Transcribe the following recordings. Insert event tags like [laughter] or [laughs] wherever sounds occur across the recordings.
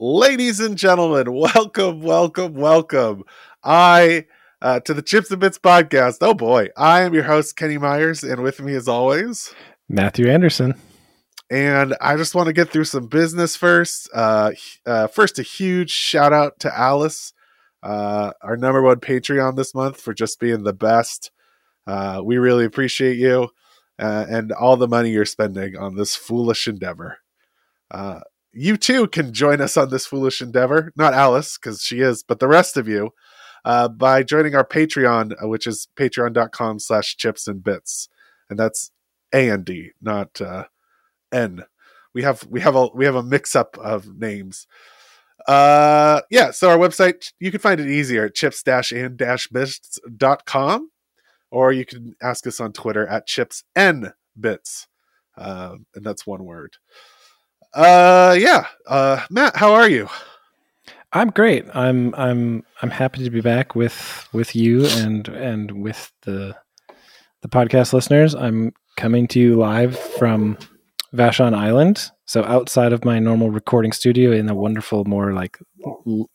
Ladies and gentlemen, welcome, welcome, welcome. I uh, to the Chips and Bits podcast. Oh boy, I am your host Kenny Myers, and with me, as always, Matthew Anderson. And I just want to get through some business first. Uh, uh, first, a huge shout out to Alice, uh, our number one Patreon this month, for just being the best. Uh, we really appreciate you uh, and all the money you're spending on this foolish endeavor. You too can join us on this foolish endeavor. Not Alice, because she is, but the rest of you uh, by joining our Patreon, uh, which is patreon.com slash chips and bits. And that's A and D, not uh, N. We have we have a we have a mix up of names. Uh yeah, so our website you can find it easier at chips and bits.com or you can ask us on Twitter at chips n bits. Uh, and that's one word. Uh, yeah. Uh, Matt, how are you? I'm great. I'm I'm I'm happy to be back with with you and and with the the podcast listeners. I'm coming to you live from Vashon Island, so outside of my normal recording studio in a wonderful, more like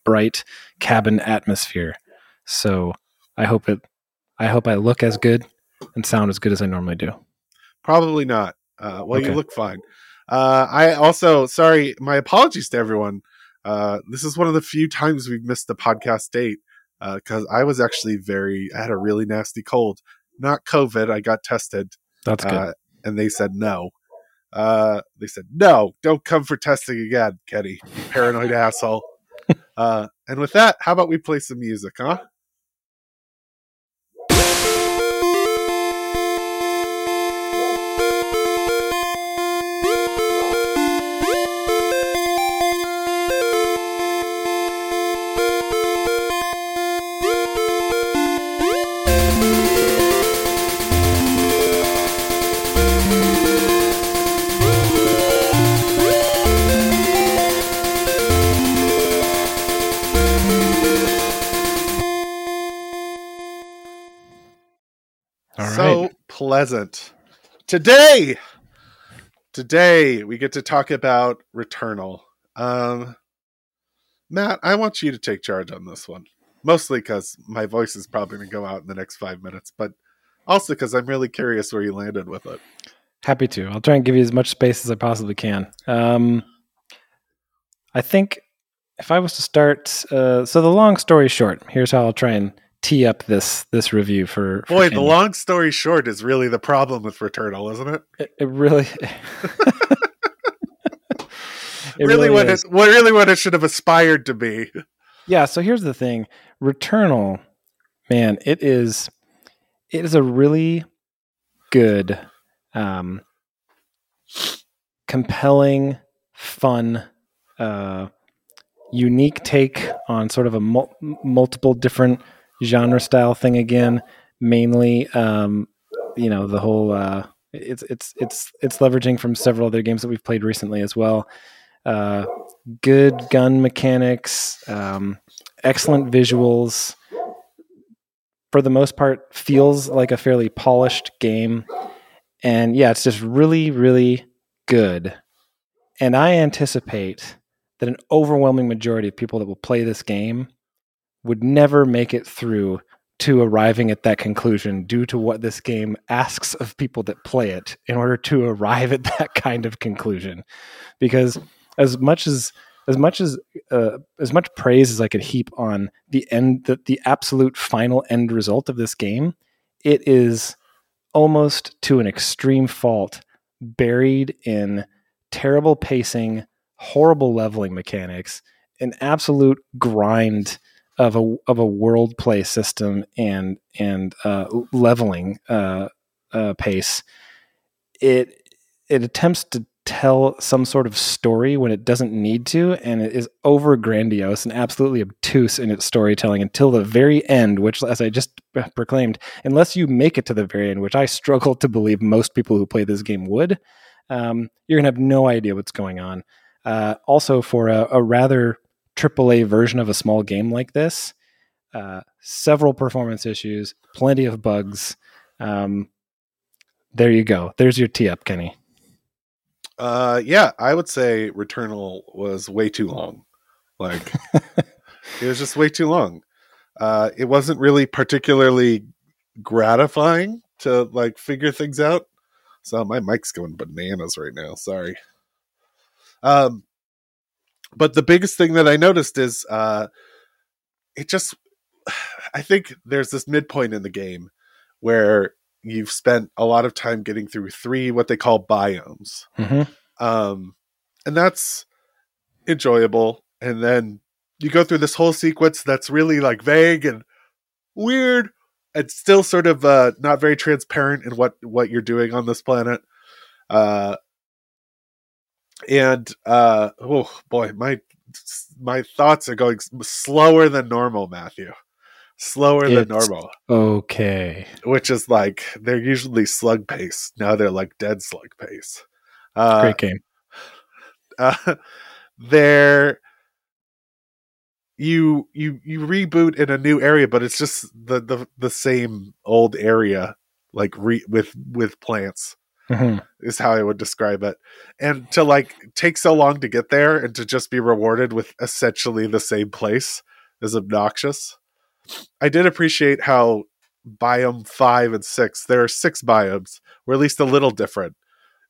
bright cabin atmosphere. So I hope it. I hope I look as good and sound as good as I normally do. Probably not. Uh, well, okay. you look fine. Uh, I also, sorry, my apologies to everyone. Uh, this is one of the few times we've missed the podcast date because uh, I was actually very, I had a really nasty cold. Not COVID. I got tested. That's good. Uh, and they said no. Uh, they said, no, don't come for testing again, Kenny, paranoid asshole. [laughs] Uh, and with that, how about we play some music, huh? Pleasant. Today, today we get to talk about Returnal. Um, Matt, I want you to take charge on this one. Mostly because my voice is probably going to go out in the next five minutes, but also because I'm really curious where you landed with it. Happy to. I'll try and give you as much space as I possibly can. Um, I think if I was to start, uh, so the long story short, here's how I'll try and tee up this this review for, for boy the long story short is really the problem with returnal isn't it? It, it really [laughs] [laughs] it really, really what is. it what really what it should have aspired to be. Yeah so here's the thing. Returnal man it is it is a really good um compelling fun uh unique take on sort of a mul- multiple different genre style thing again. Mainly, um, you know, the whole uh, it's it's it's it's leveraging from several other games that we've played recently as well. Uh, good gun mechanics, um, excellent visuals. For the most part, feels like a fairly polished game, and yeah, it's just really, really good. And I anticipate that an overwhelming majority of people that will play this game would never make it through to arriving at that conclusion due to what this game asks of people that play it in order to arrive at [laughs] that kind of conclusion. Because as much as as much as uh, as much praise as I could heap on the end the, the absolute final end result of this game it is almost to an extreme fault buried in terrible pacing horrible leveling mechanics an absolute grind of a of a world play system and and uh, leveling uh, uh, pace, it it attempts to tell some sort of story when it doesn't need to, and it is over grandiose and absolutely obtuse in its storytelling until the very end. Which, as I just proclaimed, unless you make it to the very end, which I struggle to believe most people who play this game would, um, you're gonna have no idea what's going on. Uh, also, for a, a rather AAA version of a small game like this. Uh, several performance issues, plenty of bugs. Um, there you go. There's your tee up, Kenny. Uh, yeah, I would say Returnal was way too long. Like [laughs] it was just way too long. Uh, it wasn't really particularly gratifying to like figure things out. So my mic's going bananas right now. Sorry. Um, but the biggest thing that I noticed is uh, it just. [sighs] I think there's this midpoint in the game where you've spent a lot of time getting through three what they call biomes, hmm um, and that's enjoyable. And then you go through this whole sequence that's really like vague and weird and still sort of uh, not very transparent in what what you're doing on this planet. Uh, and uh, oh boy, my my thoughts are going slower than normal, Matthew. Slower than normal, Okay. which is like they're usually slug pace. Now they're like dead slug pace. Uh, Great game. [laughs] uh, they're you you you reboot in a new area but it's just the the, the same old area like re, with with plants hmm [laughs] is how i would describe it. And to like take so long to get there and to just be rewarded with essentially the same place is obnoxious. I did appreciate how biome 5 and 6 there are six biomes were at least a little different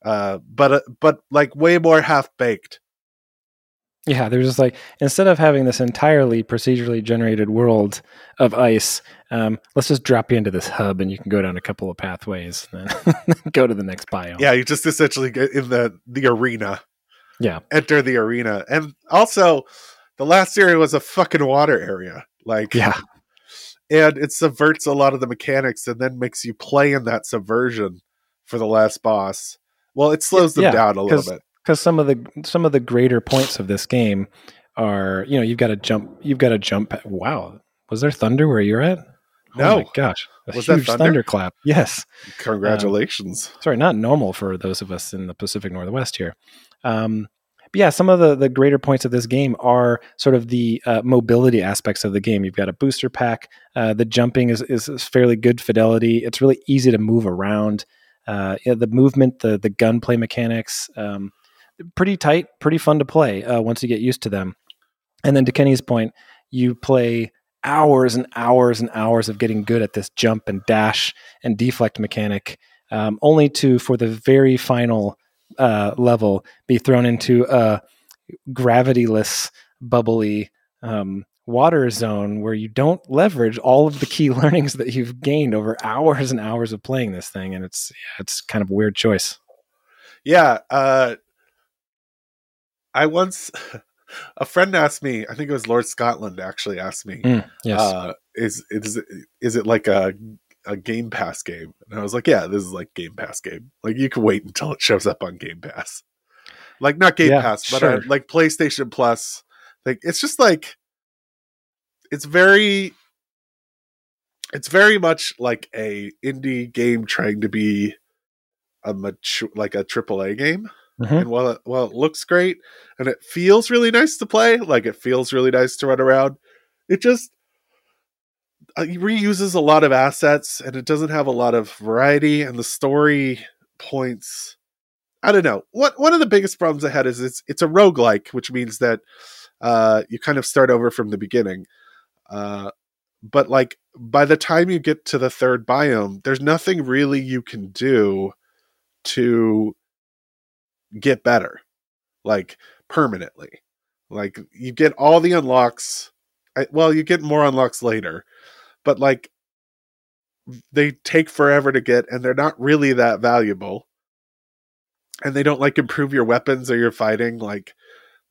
uh but uh, but like way more half baked Yeah, they're just like instead of having this entirely procedurally generated world of ice, um, let's just drop you into this hub, and you can go down a couple of pathways, and then [laughs] go to the next biome. Yeah, you just essentially get in the the arena. Yeah. Enter the arena. And also the last area was a fucking water area. Like yeah, and it subverts a lot of the mechanics and then makes you play in that subversion for the last boss. Well, it slows them Yeah, down a little bit. Because some of the some of the greater points of this game are you know you've got to jump you've got to jump wow was there thunder where you're at? No. oh gosh a Was that thunder? thunderclap. Yes. Congratulations. sorry not normal for those of us in the pacific northwest here. Um but yeah some of the the greater points of this game are sort of the uh, mobility aspects of the game. You've got a booster pack uh, the jumping is, is is fairly good fidelity. It's really easy to move around. Uh, yeah, the movement the the gunplay mechanics um, pretty tight, pretty fun to play uh, once you get used to them. And then to Kenny's point, you play hours and hours and hours of getting good at this jump and dash and deflect mechanic, um, only to for the very final uh, level be thrown into a gravityless, bubbly um, water zone where you don't leverage all of the key [laughs] learnings that you've gained over hours and hours of playing this thing, and it's yeah, it's kind of a weird choice. Yeah, uh I once [laughs] a friend asked me, I think it was Lord Scotland actually asked me, Mm, yes. uh is is is it like a a game pass game? And i was like yeah this is like game pass game. Like you can wait until it shows up on game pass. Like not game Yeah, pass but uh, sure. like playstation plus. Like it's just like it's very it's very much like a indie game trying to be a mature like a triple a game Mhm. and while it, while it looks great and it feels really nice to play, like it feels really nice to run around, it just uh, it reuses a lot of assets and it doesn't have a lot of variety and the story points I don't know. What one of the biggest problems I had is it's it's a roguelike, which means that uh you kind of start over from the beginning. Uh but like by the time you get to the third biome, there's nothing really you can do to get better like permanently. Like you get all the unlocks well you get more unlocks later but like they take forever to get and they're not really that valuable. And they don't like improve your weapons or your fighting like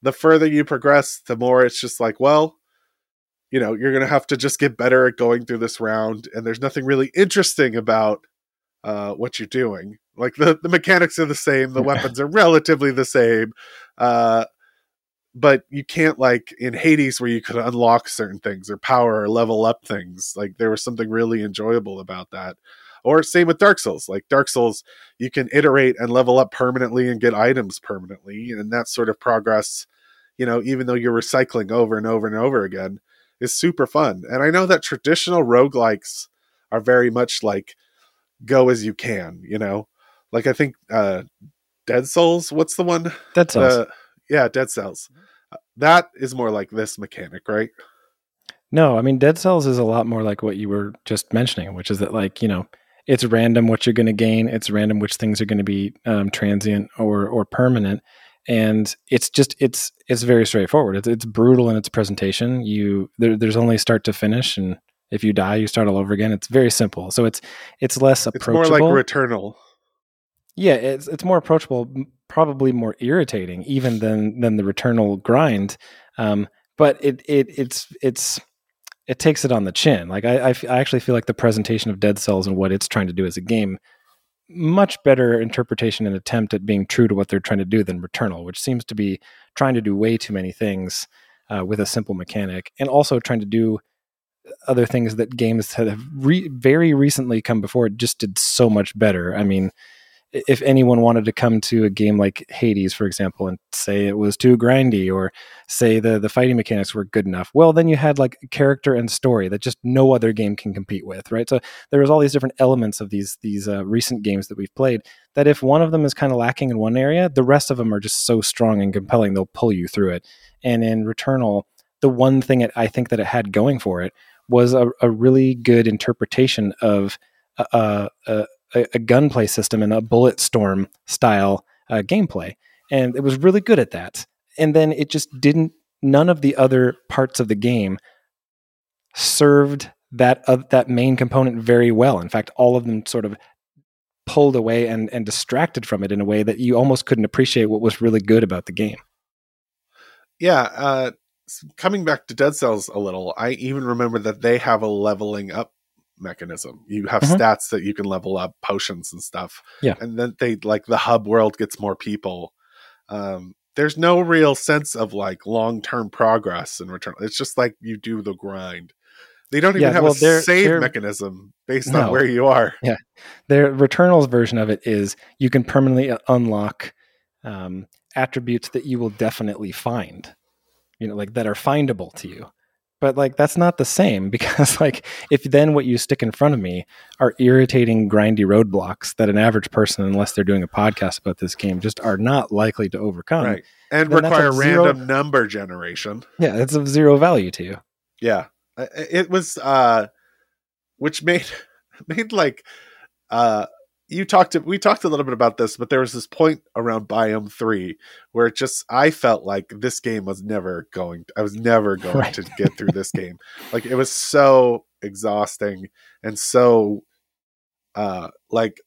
the further you progress the more it's just like well you know you're gonna have to just get better at going through this round and there's nothing really interesting about uh, what you're doing like the, the mechanics are the same the weapons are relatively the same uh, but you can't like in hades where you could unlock certain things or power or level up things like there was something really enjoyable about that. Or same with dark souls like dark souls you can iterate and level up permanently and get items permanently and that sort of progress you know even though you're recycling over and over and over again is super fun. And i know that traditional roguelikes are very much like go as you can you know like i think uh dead souls what's the one Dead Cells. uh, yeah dead cells That is more like this mechanic, right? No, I mean Dead Cells is a lot more like what you were just mentioning, which is that like you know it's random what you're going to gain, it's random which things are going to be um, transient or or permanent, and it's just it's it's very straightforward. It's it's brutal in its presentation. You there, there's only start to finish, and if you die, you start all over again. It's very simple. So it's it's less approachable. It's more like Returnal. Yeah, it's it's more approachable, probably more irritating even than than the Returnal grind. Um, but it it it's it's it takes it on the chin. Like I, I, f- I actually feel like the presentation of Dead Cells and what it's trying to do as a game, much better interpretation and attempt at being true to what they're trying to do than Returnal, which seems to be trying to do way too many things uh, with a simple mechanic, and also trying to do other things that games that have re- very recently come before just did so much better. I mean, if anyone wanted to come to a game like Hades, for example, and say it was too grindy or say the the fighting mechanics were good enough, well, then you had like character and story that just no other game can compete with, right? So there was all these different elements of these these uh, recent games that we've played that if one of them is kind of lacking in one area, the rest of them are just so strong and compelling they'll pull you through it. And in Returnal, the one thing I think that it had going for it was a, a really good interpretation of uh, uh, a, a gunplay system and a bullet storm style uh, gameplay, and it was really good at that. And then it just didn't. None of the other parts of the game served that uh, that main component very well. In fact, all of them sort of pulled away and and distracted from it in a way that you almost couldn't appreciate what was really good about the game. Yeah, uh, coming back to Dead Cells a little, I even remember that they have a leveling up mechanism. You have mm-hmm. stats that you can level up, potions and stuff. Yeah. And then they like the hub world gets more people. Um, there's no real sense of like long term progress in return. It's just like you do the grind. They don't even yeah, have well, a they're, save they're, mechanism based no. on where you are. Yeah. Their Returnal's version of it is you can permanently unlock um, attributes that you will definitely find, you know, like that are findable to you but like that's not the same [laughs] because like if then what you stick in front of me are irritating grindy roadblocks that an average person unless they're doing a podcast about this game just are not likely to overcome right. and require random zero, number generation. Yeah it's of zero value to you. Yeah. It was uh which made [laughs] made like uh you talked to, we talked a little bit about this, but there was this point around Biome three where it just I felt like this game was never going. I was never [laughs] going right. to get through this game. Like it was so exhausting and so uh like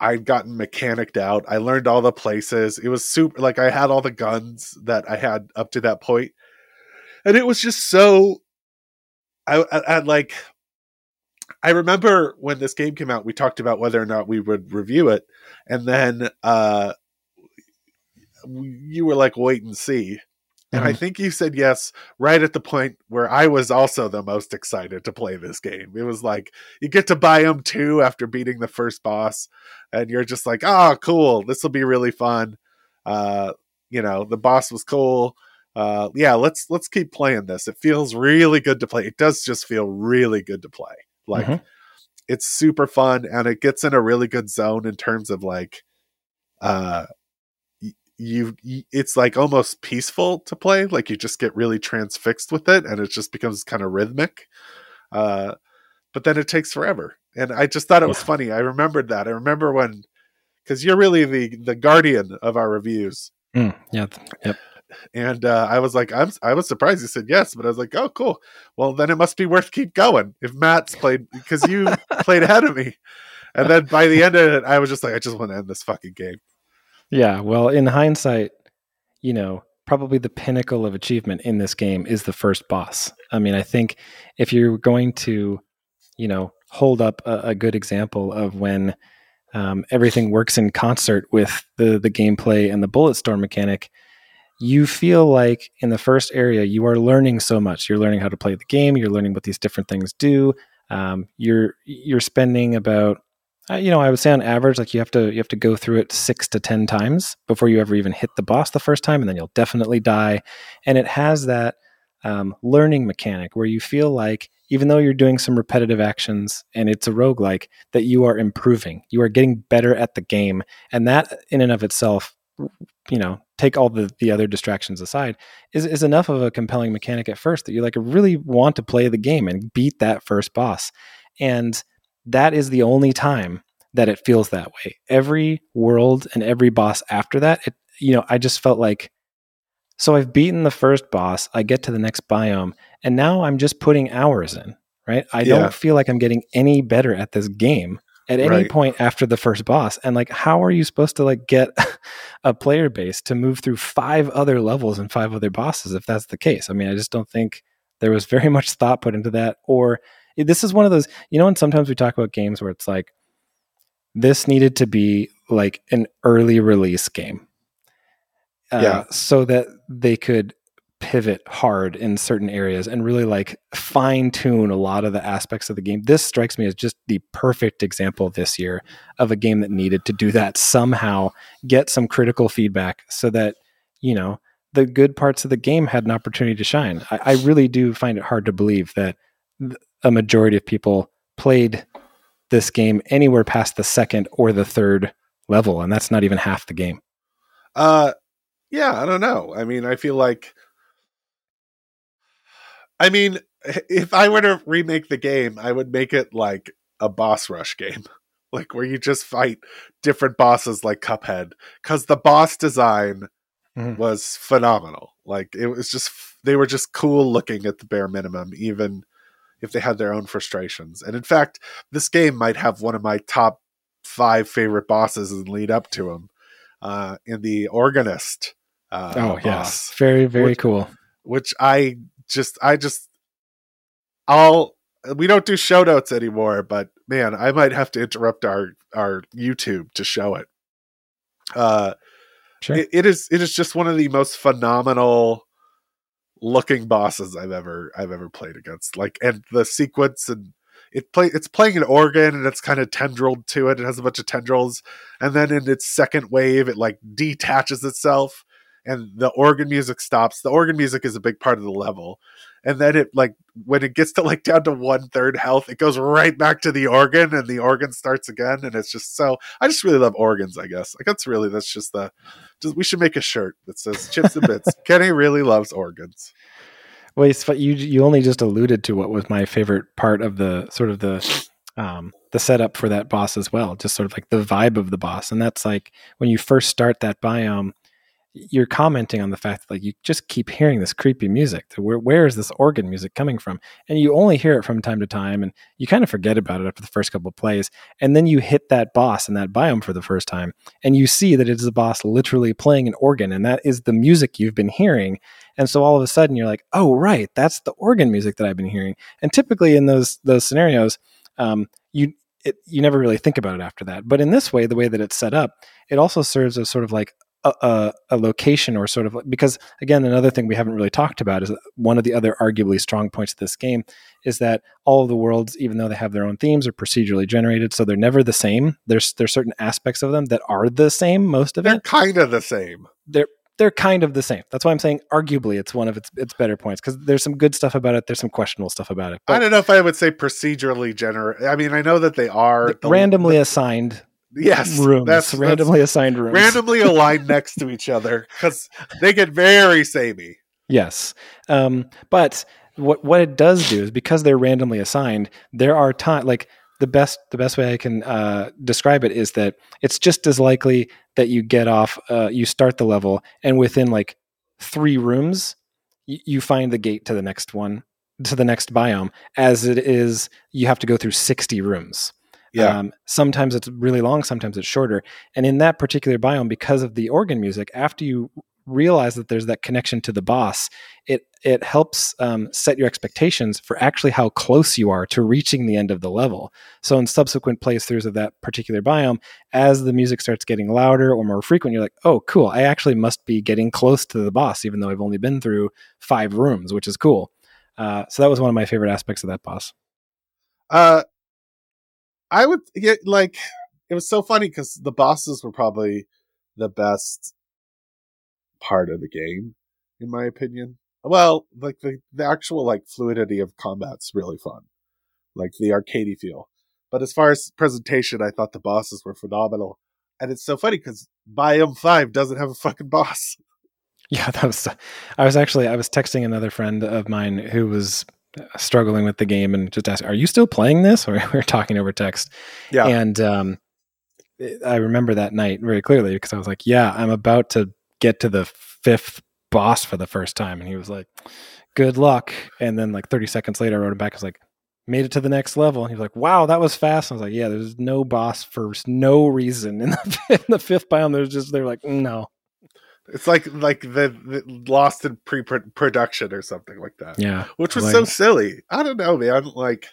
I'd gotten mechanicked out. I learned all the places. It was super like I had all the guns that I had up to that. And it was just so I, I, I like I remember when this game came out, we talked about whether or not we would review it, and then uh, you were like, "Wait and see." And mm-hmm. I think you said yes right at the point where I was also the most excited to play this game. It was like you get to Biome two after beating the first boss, and you're just like, "Oh, cool! This will be really fun." Uh, you know, the boss was cool. Uh, yeah, let's let's keep playing this. It feels really good to play. It does just feel really good to play. Like mm-hmm. it's super fun and it gets in a really good zone in terms of like uh you, you it's like almost peaceful to play like you just get really transfixed with it and it just becomes kind of rhythmic uh but then it takes forever and i just thought it was funny i remembered that i remember when because you're really the the guardian of our reviews. Mm, yeah yep and uh, I was like, I'm, I was surprised he said yes, but I was like, oh, cool. Well, then it must be worth keep going if Matt's played because you [laughs] played ahead of me. And then by the end of it, I was just like, I just want to end this fucking game. Yeah. Well, in hindsight, you know, probably the pinnacle of achievement in this game is the first boss. I mean, I think if you're going to, you know, hold up a, a good example of when um, everything works in concert with the the gameplay and the bullet storm mechanic, you feel like in the first area you are learning so much. You're learning how to play the game. You're learning what these different things do. Um, you're you're spending about uh, you know i would say on average like you have to you have to go through it six to ten times before you ever even hit the boss the first time and then you'll definitely die. And it has that um, learning mechanic where you feel like even though you're doing some repetitive actions and it's a roguelike that you are improving. You are getting better at the game. And that in and of itself you know take all the the other distractions aside is is enough of a compelling mechanic at first that you like really want to play the game and beat that first boss. And that is the only time that it feels that way. Every world and every boss after that it you know i just felt like so i've beaten the first boss i get to the next biome and now i'm just putting hours in right? I Yeah. don't feel like i'm getting any better at this game at any Right. point after the first boss and like how are you supposed to like get [laughs] a player base to move through five other levels and five other bosses if that's the case i mean i just don't think there was very [laughs] much thought put into that or this is one of those you know and sometimes we talk about games where it's like this needed to be like an early release game uh, Yeah. so that they could pivot hard in certain areas and really like fine tune a lot of the aspects of the game. This strikes me as just the perfect example this year of a game that needed to do that somehow, get some critical feedback so that, you know, the good parts of the game had an opportunity to shine. I, I really do find it hard to believe that a majority of people played this game anywhere past the second or the third level, and that's not even half the game. Uh, yeah, I don't know. I mean, I feel like, I mean, [laughs] if I were to remake the game, I would make it like a boss rush game, [laughs] like where you just fight different bosses like Cuphead, because the boss design Mhm. was phenomenal. Like it was just they were just cool looking at the bare minimum, even if they had their own frustrations. And in fact, this game might have one of my top five favorite bosses and lead up to him uh, in the organist. Uh, oh boss, yes, very very Which- cool. which I just I just I'll we don't do show notes anymore, but man, I might have to interrupt our our YouTube to show it. Uh, Sure. it, it is it is just one of the most phenomenal looking bosses I've ever I've ever played against. Like and the sequence and it play it's playing an organ and it's kind of tendrilled to it. It has a bunch of tendrils, and then in its second wave, it like detaches itself, and the organ music stops. The organ music is a big part of the level, and then it like when it gets to like down to one third health, it goes right back to the organ, and the organ starts again, and it's just so. I just really love organs. I guess like that's really that's just the. Just, we should make a shirt that says "Chips and Bits." [laughs] Kenny really loves organs. Well, it's, you you only just alluded to what was my favorite part of the sort of the um, the setup for that boss as well. Just sort of like the vibe of the boss, and that's like when you first start that biome, you're commenting on the fact that like you just keep hearing this creepy music. Where where is this organ music coming from? And you only hear it from time to time, and you kind of forget about it after the first couple of plays, and then you hit that boss in that biome for the first time, and you see that it is the boss literally playing an organ, and that is the music you've been hearing. And so all of a sudden you're like, oh right, that's the organ music that I've been hearing. And typically in those those scenarios, um, you it, you never really think about it after that. But in this way, the way that it's set up, it also serves as sort of like a, a, location or sort of because again another thing we haven't really talked about is one of the other arguably strong points of this game is that all of the worlds even though they have their own themes are procedurally generated so they're never the same there's there's certain aspects of them that are the same most of They're it kind of the same. they're they're kind of the same. That's why I'm saying arguably it's one of its its better points because there's some good stuff about it. There's some questionable stuff about it. I don't know if I would say procedurally generated. I mean, I know that they are the the- randomly assigned yes rooms, That's, that's randomly assigned rooms. randomly aligned next to each other because they get very samey. Yes, um, but what what it does do is because they're randomly assigned, there are time like the best the best way I can uh, describe it is that it's just as likely that you get off, uh, you start the level, and within like three rooms, y- you find the gate to the next one to the next biome, as it is you have to go through sixty rooms. Yeah, Um, sometimes it's really long, sometimes it's shorter. And in that particular biome, because of the organ music, after you realize that there's that connection to the boss, it it helps um, set your expectations for actually how close you are to reaching the end of the level. So in subsequent playthroughs of that particular biome, as the music starts getting louder or more frequent, you're like, oh, cool, I actually must be getting close to the boss, even though I've only been through five rooms, which is cool. Uh, so that was one of my favorite aspects of that boss. uh, I would yeah, like. It was so funny because the bosses were probably the best part of the game, in my opinion. Well, like the the actual like fluidity of combat's really fun, like the arcadey feel. But as far as presentation, I thought the bosses were phenomenal, and it's so funny because Biome Five doesn't have a fucking boss. [laughs] Yeah, that was. I was actually I was texting another friend of mine who was struggling with the game and just asked, "Are you still playing this?" [laughs] Or we were talking over text. Yeah, And um, I remember that night very clearly because I was like, "Yeah, I'm about to get to the fifth boss for the first time," and he was like, "Good luck." And then like 30 seconds later, I wrote him back. I was like, "Made it to the next level." And he was like, "Wow, that was fast." I was like, "Yeah, there's no boss for no reason in the, [laughs] in the fifth biome. There's just they're like, no, it's like like the, the lost in pre-production or something like that. yeah." which was Like- so silly. I don't know, man. Like,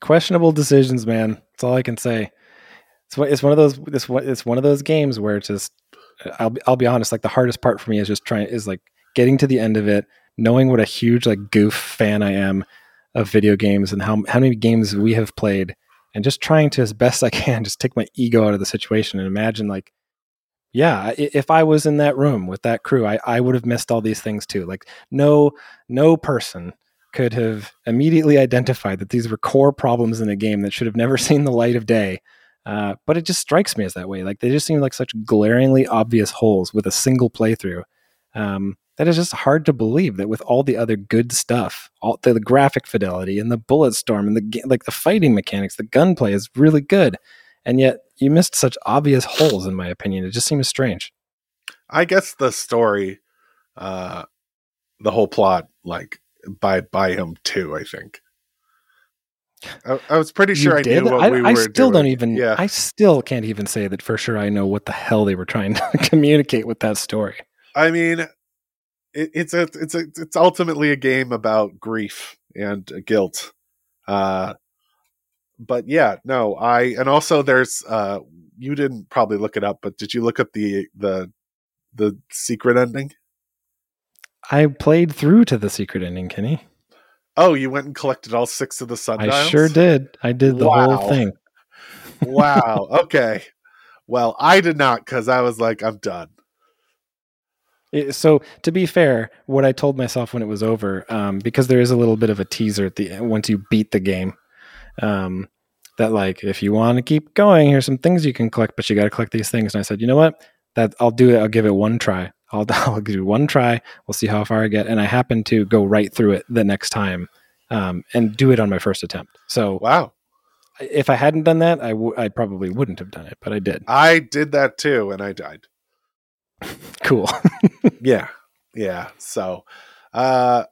questionable decisions, man. That's all I can say. It's one- it's one of those this it's one of those games where it's just I'll be, I'll be honest. Like the hardest part for me is just trying is like getting to the end of it, knowing what a huge like goof fan I am of video games and how how many games we have played, and just trying to as best I can just take my ego out of the situation and imagine like. Yeah, if I was in that room with that crew, I, I would have missed all these things too. Like no no person could have immediately identified that these were core problems in a game that should have never [laughs] seen the light of day. Uh, but it just strikes me as that way. Like they just seem like such glaringly obvious holes with a single playthrough. Um, that is just hard to believe that with all the other good stuff, all the, the graphic fidelity and the bullet storm and the like the fighting mechanics, the gunplay is really good, and yet you missed such obvious holes. In my opinion, it just seems strange. I guess the story, uh, the whole plot, like by by him too. I think. I, I was pretty sure You I did? knew what I, we I were still doing. don't even. Yeah, I still can't even say that for sure. I know what the hell they were trying [laughs] to communicate with that story. I mean, it, it's a it's a it's ultimately a game about grief and guilt. Uh, but yeah, no, I and also there's uh, you didn't probably look it up, but did you look up the the the secret ending? I played through to the secret ending, Kenny. Oh, you went and collected all six of the sundials. I sure did. I did the Wow. whole thing. wow. [laughs] Okay. Well, I did not because I was like, I'm done. It- so to be fair, what I told myself when it was over, um, because there is a little bit of a teaser at the end once you beat the game, um, that like if you want to keep going, here's some things you can collect, but you got to collect these things. And I said, you know what? That I'll do it. I'll give it one try. I'll [laughs] I'll it one try. We'll see how far I get. And I happened to go right through it the next time, um, and do it on my first attempt. So Wow. if I hadn't done that, I w- I probably wouldn't have done it, but I did. I did that too, and I died. [laughs] Cool. [laughs] yeah. Yeah. So, uh,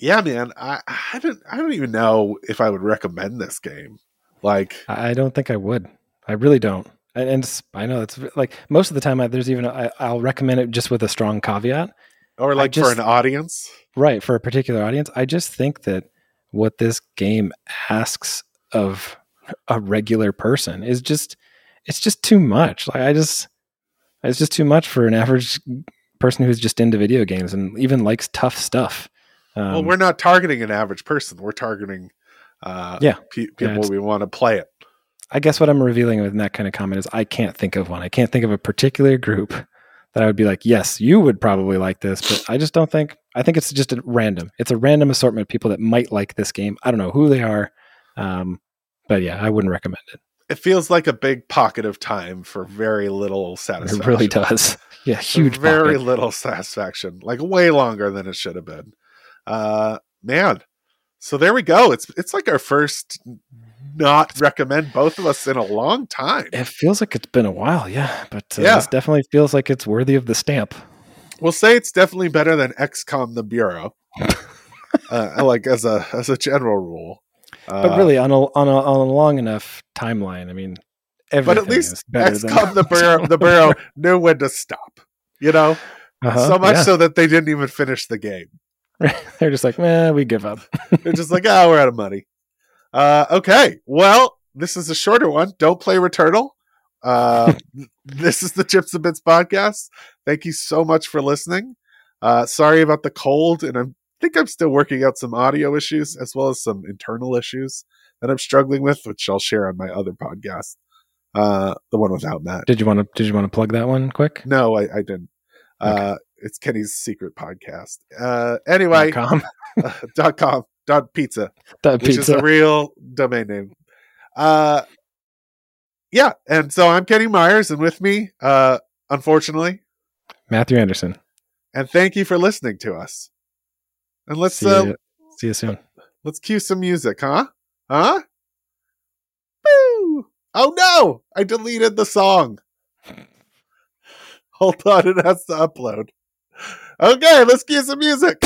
yeah, man, I, I don't, I don't even know if I would recommend this game. Like, I I don't think I would. I really don't. And, and I know it's like most of the time. I, there's even I, I'll recommend it just with a strong caveat, or like just- for an audience. right? For a particular audience. I just think that what this game asks of a regular person is just it's just too much. Like I just it's just too much for an average person who's just into video games and even likes tough stuff. Um, well, we're not targeting an average person. We're targeting, uh, Yeah. pe- people it's- we want to play it. I guess what I'm revealing with that kind of comment is I can't think of one. I can't think of a particular group that I would be like, yes, you would probably like this, but I just don't think. I think it's just a random. It's a random assortment of people that might like this game. I don't know who they are, um, but yeah, I wouldn't recommend it. It feels like a big pocket of time for very little satisfaction. It really does. [laughs] Yeah, huge. very pocket. little satisfaction like way longer than it should have been uh man. So there we go. It's it's like our first not recommend both of us in a long time. It feels like it's been a while, yeah, but uh, Yeah. this definitely feels like it's worthy of the stamp. we'll say it's definitely better than xcom the bureau. [laughs] Uh, like as a as a general rule. Uh, But really, on a on a on a long enough timeline, I mean, but at least is better than xcom the bureau the bureau [laughs] knew when to stop you know? Uh-huh, so much yeah. so that they didn't even finish the game [laughs] They're just like, man, we give up. [laughs] They're just like, oh, we're out of money. Uh, okay. Well, this is a shorter one. Don't play Returnal. Uh, [laughs] this is the Chips and Bits podcast. Thank you so much for listening. Uh, sorry about the cold, and I think I'm still working out some audio issues as well as some internal issues that I'm struggling with, which I'll share on my other podcast, uh, the one without Matt. Did you want to? Did you want to plug that one quick? No, I, I didn't. Uh, it's Kenny's secret podcast. Uh, anyway, Dot com. [laughs] dot com dot pizza. [laughs] Dot which is a real domain name. Uh, yeah, and so I'm Kenny Myers, and with me, uh, unfortunately, Matthew Anderson. and thank you for listening to us. And let's See uh, you, see you soon. let's cue some music, huh? Huh? Boo! Oh no! I deleted the song. [laughs] Hold on, it has to upload. Okay, let's cue some music.